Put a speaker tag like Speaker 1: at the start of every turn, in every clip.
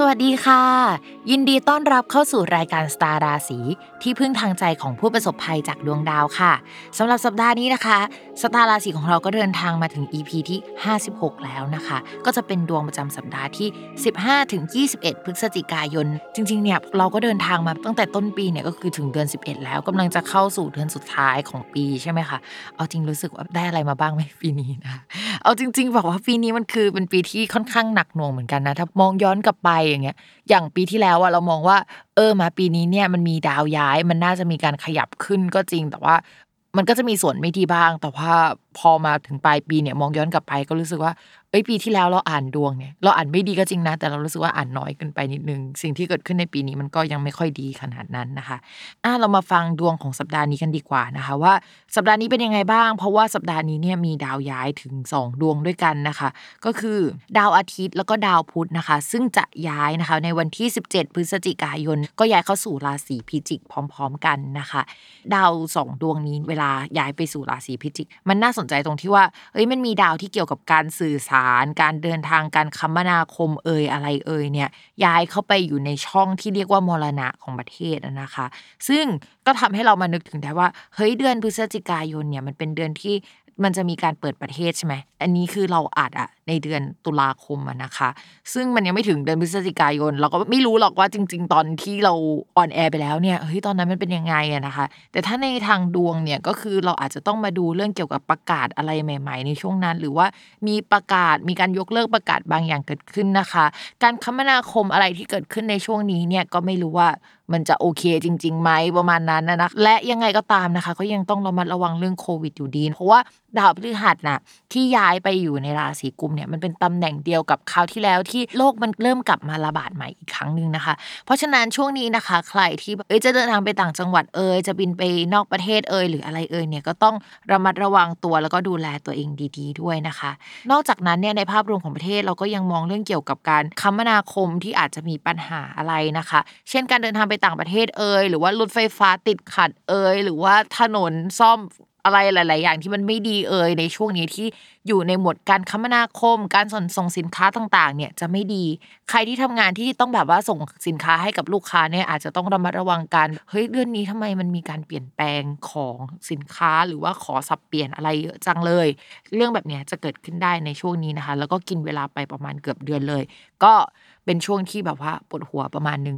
Speaker 1: สวัสดีค่ะ ยินดีต้อนรับเข้าสู่รายการสตาร์ราศีที่พึ่งทางใจของผู้ประสบภัยจากดวงดาวค่ะสำหรับสัปดาห์นี้นะคะสตาร์ราศีของเราก็เดินทางมาถึง EP ที่ 56 แล้วนะคะ ก็จะเป็นดวงประจำสัปดาห์ที่ 15 ถึง 21 พฤศจิกายน จริงๆเนี่ยเราก็เดินทางมาตั้งแต่ต้นปีเนี่ยก็คือถึงเดือน 11 แล้วกำลังจะเข้าสู่เดือนสุดท้ายของปีใช่ไหมคะเอาจริงรู้สึกว่าได้อะไรมาบ้างไหมปีนี้นะเอาจริง ๆ บอกว่าปีนี้มันคือเป็นปีที่ค่อนข้างหนักหน่วงเหมือนกันนะถ้ามองย้อนกลับไปอย่างเงี้ยอย่างปีที่แล้วอะเรามองว่า เออมาปีนี้เนี่ยมันมีดาวย้ายมันน่าจะมีการขยับขึ้นก็จริงแต่ว่ามันก็จะมีส่วนไม่ดีบ้าง แต่ว่าพอมาถึงปลายปีเนี่ยมองย้อนกลับไปก็รู้สึกว่าเอ้ยปีที่แล้วเราอ่านดวงเนี่ยเราอ่านไม่ดีก็จริงนะ แต่เรารู้สึกว่าอ่านน้อยเกินไปนิดนึง สิ่งที่เกิดขึ้นในปีนี้มันก็ยังไม่ค่อยดีขนาดนั้นนะคะอะเรามาฟังดวงของสัปดาห์นี้กันดีกว่านะคะ ว่าสัปดาห์นี้เป็นยังไงบ้าง เพราะว่าสัปดาห์นี้เนี่ยมีดาวย้ายถึง 2 ดวงด้วยกันนะคะ ก็คือดาวอาทิตย์แล้วก็ดาวพุธนะคะ ซึ่งจะย้ายนะคะในวันที่ 17 พฤศจิกายน ก็ย้ายเข้าสู่ราศีพิจิกพร้อม ๆ กันนะคะ ดาวสองดวงนี้เวลาย้ายไปสู่ราศีพิจิก มันน่าสนใจตรงที่ว่าเอ้ยมันมีดาวที่เกี่ยวกับการสื่อสาร การเดินทางการคมนาคมเอ่ยอะไรเอ่ยเนี่ยย้ายเข้าไปอยู่ในช่องที่เรียกว่ามรณะของประเทศนะคะ ซึ่งก็ทำให้เรามานึกถึงได้ว่าเฮ้ยเดือนพฤศจิกายนเนี่ยมันเป็นเดือนที่มันจะมีการเปิดประเทศใช่ไหม อันนี้คือเราอาจอะ ในเดือนตุลาคมอะนะคะ ซึ่งมันยังไม่ถึงเดือนพฤศจิกายน เราก็ไม่รู้หรอกว่าจริง ๆ ตอนที่เราออนแอร์ไปแล้วเนี่ยเฮ้ยตอนนั้นมันเป็นยังไงอะนะคะ แต่ถ้าในทางดวงเนี่ยก็คือเราอาจจะต้องมาดูเรื่องเกี่ยวกับประกาศอะไรใหม่ ๆ ในช่วงนั้น หรือว่ามีประกาศมีการยกเลิกประกาศบางอย่างเกิดขึ้นนะคะ การคมนาคมอะไรที่เกิดขึ้นในช่วงนี้เนี่ยก็ไม่รู้ว่ามันจะโอเคจริงๆไหมประมาณนั้นนะนะและยังไงก็ตามนะคะ ก็ยังต้องระมัดระวังเรื่องโควิดอยู่ดี เพราะว่าดาวพฤหัสนะที่ย้ายไปอยู่ในราศีกุมเนี่ยมันเป็นตำแหน่งเดียวกับคราวที่แล้วที่โลกมันเริ่มกลับมาระบาดใหม่อีกครั้งหนึ่งนะคะ เพราะฉะนั้นช่วงนี้นะคะ ใครที่เอ้ยจะเดินทางไปต่างจังหวัดเอ่ยจะบินไปนอกประเทศเอ่ยหรืออะไรเอ่ยเนี่ยก็ต้องระมัดระวังตัวแล้วก็ดูแลตัวเองดี ๆ ด้วยนะคะ นอกจากนั้นเนี่ยในภาพรวมของประเทศเราก็ยังมองเรื่องเกี่ยวกับการคมนาคมที่อาจจะมีปัญหาอะไรนะคะ เช่นการเดินทางไปต่างประเทศเอ่ยหรือว่ารถไฟฟ้าติดขัดเอ่ยหรือว่าถนนซ่อม อะไรหลาย ๆ อย่างที่มันไม่ดีเอ่ยในช่วงนี้ที่อยู่ในหมวดการคมนาคม การส่งส่งสินค้าต่าง ๆ เนี่ยจะไม่ดี ใครที่ทำงานที่ต้องแบบว่าส่งสินค้าให้กับลูกค้าเนี่ยอาจจะต้องระมัดระวังกันเฮ้ยเดือนนี้ทำไมมันมีการเปลี่ยนแปลงของสินค้าหรือว่าขอสับเปลี่ยนอะไรเยอะจังเลย เรื่องแบบเนี้ยจะเกิดขึ้นได้ในช่วงนี้นะคะ แล้วก็กินเวลาไปประมาณเกือบเดือนเลย ก็เป็นช่วงที่แบบว่าปวดหัวประมาณนึง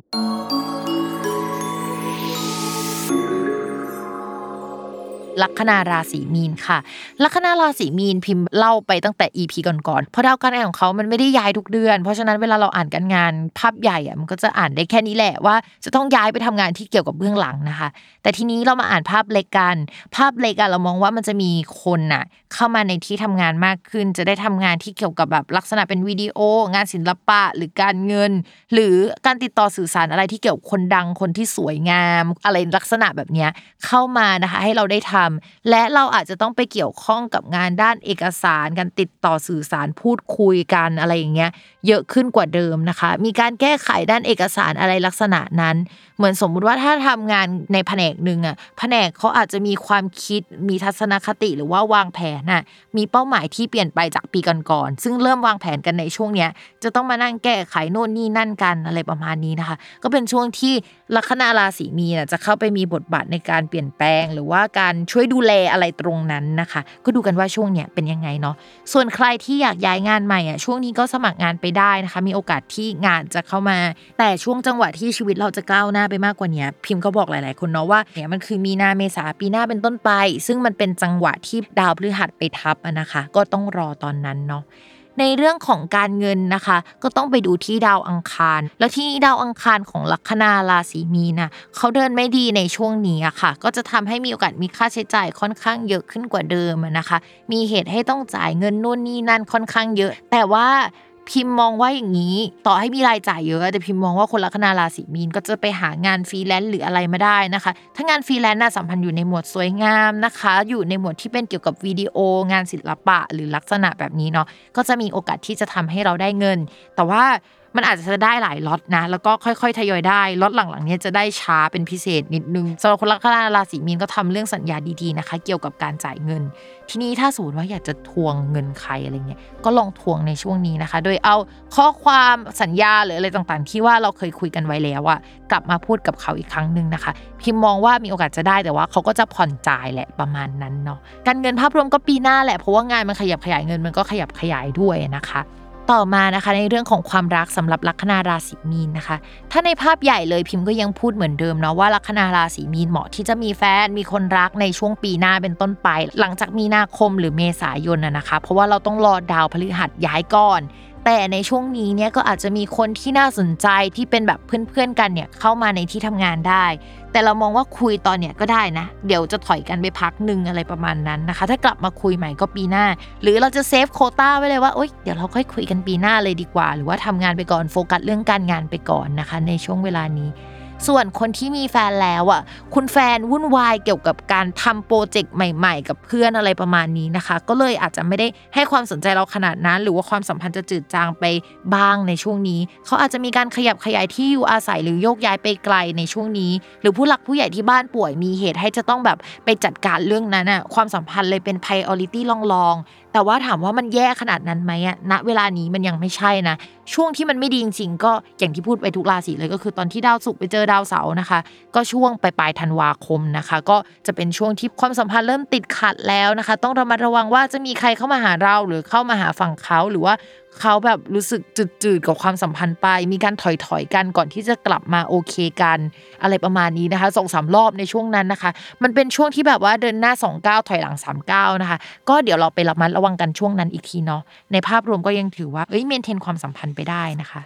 Speaker 1: ลัคนาราศีมีนค่ะ ลัคนาราศีมีนพิมพ์เล่าไปตั้งแต่ EP ก่อนๆเพราะดาวการงานของเขามันไม่ได้ย้ายทุกเดือน เพราะฉะนั้นเวลาเราอ่านการงานภาพใหญ่อะมันก็จะอ่านได้แค่นี้แหละว่า จะต้องย้ายไปทำงานที่เกี่ยวกับเบื้องหลังนะคะ แต่ทีนี้เรามาอ่านภาพเล็กกัน ภาพเล็กอะเรามองว่ามันจะมีคนน่ะเข้ามาในที่ทำงานมากขึ้น จะได้ทำงานที่เกี่ยวกับแบบลักษณะเป็นวิดีโอ งานศิลปะหรือการเงิน หรือการติดต่อสื่อสารอะไรที่เกี่ยวกับคนดังคนที่สวยงาม อะไรลักษณะแบบนี้เข้ามานะคะ ให้เราได้ทำและเราอาจจะต้องไปเกี่ยวข้องกับงานด้านเอกสารการติดต่อสื่อสารพูดคุยกันอะไรอย่างเงี้ยเยอะขึ้นกว่าเดิมนะคะ มีการแก้ไขด้านเอกสารอะไรลักษณะนั้น เหมือนสมมุติว่าถ้าทำงานในแผนกหนึ่งอะแผนกเขาอาจจะมีความคิดมีทัศนคติหรือว่าวางแผนน่ะมีเป้าหมายที่เปลี่ยนไปจากปีก่อนๆซึ่งเริ่มวางแผนกันในช่วงเนี้ยจะต้องมานั่งแก้ไขโน่นนี่นั่นกันอะไรประมาณนี้นะคะ ก็เป็นช่วงที่ลัคนาราศีมีนจะเข้าไปมีบทบาทในการเปลี่ยนแปลง หรือว่าการช่วยดูแลอะไรตรงนั้นนะคะ ก็ดูกันว่าช่วงเนี้ยเป็นยังไงเนาะส่วนใครที่อยากย้ายงานใหม่อะช่วงนี้ก็สมัครงานไปได้นะคะ มีโอกาสที่งานจะเข้ามา แต่ช่วงจังหวะที่ชีวิตเราจะก้าวหน้าไปมากกว่านี้พิมพ์ก็บอกหลาย ๆ คนเนาะว่าเนี่ยมันคือมีนาเมษาปีหน้าเป็นต้นไป ซึ่งมันเป็นจังหวะที่ดาวพฤหัสไปทับนะคะ ก็ต้องรอตอนนั้นเนาะในเรื่องของการเงินนะคะ ก็ต้องไปดูที่ดาวอังคาร แล้วที่ดาวอังคารของลัคนาราศีมีนะเขาเดินไม่ดีในช่วงนี้อะค่ะ ก็จะทำให้มีโอกาสมีค่าใช้จ่ายค่อนข้างเยอะขึ้นกว่าเดิมนะคะ มีเหตุให้ต้องจ่ายเงินนู่นนี่นั่นค่อนข้างเยอะ แต่ว่า พิมพ์มองว่าอย่างนี้ ต่อให้มีรายจ่ายเยอะแต่พิมพ์มองว่าคนลัคนาราศีมีนก็จะไปหางานฟรีแลนซ์หรืออะไรมาได้นะคะ ถ้างานฟรีแลนซ์น่ะสัมพันธ์อยู่ในหมวดสวยงามนะคะ อยู่ในหมวดที่เป็นเกี่ยวกับวิดีโองานศิลปะหรือลักษณะแบบนี้เนาะก็จะมีโอกาสที่จะทำให้เราได้เงิน แต่ว่า มันอาจจะได้หลายล็อตนะ แล้วก็ค่อยๆทยอยได้ล็อตหลังๆนี้จะได้ช้าเป็นพิเศษนิดนึงสำหรับคนลัคนาราศีมีนก็ทำเรื่องสัญญาดีๆนะคะ เกี่ยวกับการจ่ายเงิน ทีนี้ถ้าสมมติว่าอยากจะทวงเงินใครอะไรเงี้ยก็ลองทวงในช่วงนี้นะคะ โดยเอาข้อความสัญญาหรืออะไรต่างๆ ที่ว่าเราเคยคุยกันไว้แล้วอะกลับมาพูดกับเขาอีกครั้งหนึ่งนะคะ พิมมองว่ามีโอกาสจะได้แต่ว่าเขาก็จะผ่อนจ่ายแหละประมาณนั้นเนาะการเงินภาพรวมก็ปีหน้าแหละเพราะว่างานมันขยับขยายเงินมันก็ขยับขยายด้วยนะคะ ต่อมานะคะ ในเรื่องของความรักสำหรับลัคนาราศีมีนนะคะ ถ้าในภาพใหญ่เลยพิมพ์ก็ยังพูดเหมือนเดิมเนาะว่าลัคนาราศีมีนเหมาะที่จะมีแฟนมีคนรักในช่วงปีหน้าเป็นต้นไป หลังจากมีนาคมหรือเมษายนนะนะคะ เพราะว่าเราต้องรอดาวพฤหัสย้ายก่อน แต่ในช่วงนี้เนี่ยก็อาจจะมีคนที่น่าสนใจที่เป็นแบบเพื่อนๆกันเนี่ยเข้ามาในที่ทำงานได้ แต่เรามองว่าคุยตอนเนี้ยก็ได้นะ เดี๋ยวจะถอยกันไปพักหนึ่งอะไรประมาณนั้นนะคะ ถ้ากลับมาคุยใหม่ก็ปีหน้า หรือเราจะเซฟโคต้าไว้เลยว่าโอ๊ยเดี๋ยวเราค่อยคุยกันปีหน้าเลยดีกว่า หรือว่าทำงานไปก่อนโฟกัสเรื่องการงานไปก่อนนะคะ ในช่วงเวลานี้ ส่วนคนที่มีแฟนแล้วอะคุณแฟนวุ่นวายเกี่ยวกับการทำโปรเจกต์ใหม่ๆ กับเพื่อนอะไรประมาณนี้นะคะ ก็เลยอาจจะไม่ได้ให้ความสนใจเราขนาดนั้น หรือว่าความสัมพันธ์จะจืดจางไปบ้างในช่วงนี้ เขาอาจจะมีการขยับขยายที่อยู่อาศัยหรือโยกย้ายไปไกลในช่วงนี้ หรือผู้หลักผู้ใหญ่ที่บ้านป่วยมีเหตุให้จะต้องแบบไปจัดการเรื่องนั้นอะความสัมพันธ์เลยเป็น priority ลองๆแต่ว่าถามว่ามันแย่ขนาดนั้นไหมอะณเวลานี้มันยังไม่ใช่นะ ช่วงที่มันไม่ดีจริงๆก็อย่างที่พูดไปทุกราศีเลยก็คือตอนที่ดาวศุกร์ไปเจอดาวเสาร์นะคะ ก็ช่วงปลายธันวาคมนะคะ ก็จะเป็นช่วงที่ความสัมพันธ์เริ่มติดขัดแล้วนะคะ ต้องระมัดระวังว่าจะมีใครเข้ามาหาเราหรือเข้ามาหาฝั่งเขาหรือว่า เขาแบบรู้สึกจืดๆกับความสัมพันธ์ไป มีการถอยๆกันก่อนที่จะกลับมาโอเคกัน อะไรประมาณนี้นะคะสองสามรอบในช่วงนั้นนะคะ มันเป็นช่วงที่แบบว่าเดินหน้า2ก้าถอยหลัง3ก้านะคะ ก็เดี๋ยวเราไประมัดระวังกันช่วงนั้นอีกทีเนาะในภาพรวมก็ยังถือว่าเอ้ยเมนเทนความสัมพันธ์ไปได้นะคะ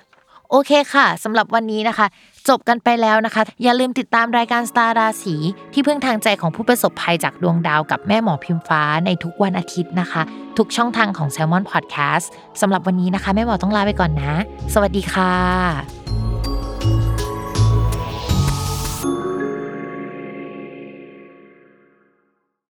Speaker 1: โอเคค่ะสำหรับวันนี้นะคะ จบกันไปแล้วนะคะ อย่าลืมติดตามรายการสตาร์ราศีที่พึ่งทางใจของผู้ประสบภัยจากดวงดาวกับแม่หมอพิมฟ้าในทุกวันอาทิตย์นะคะ ทุกช่องทางของ Salmon Podcast สำหรับวันนี้นะคะ แม่หมอต้องลาไปก่อนนะ สวัสดีค่ะ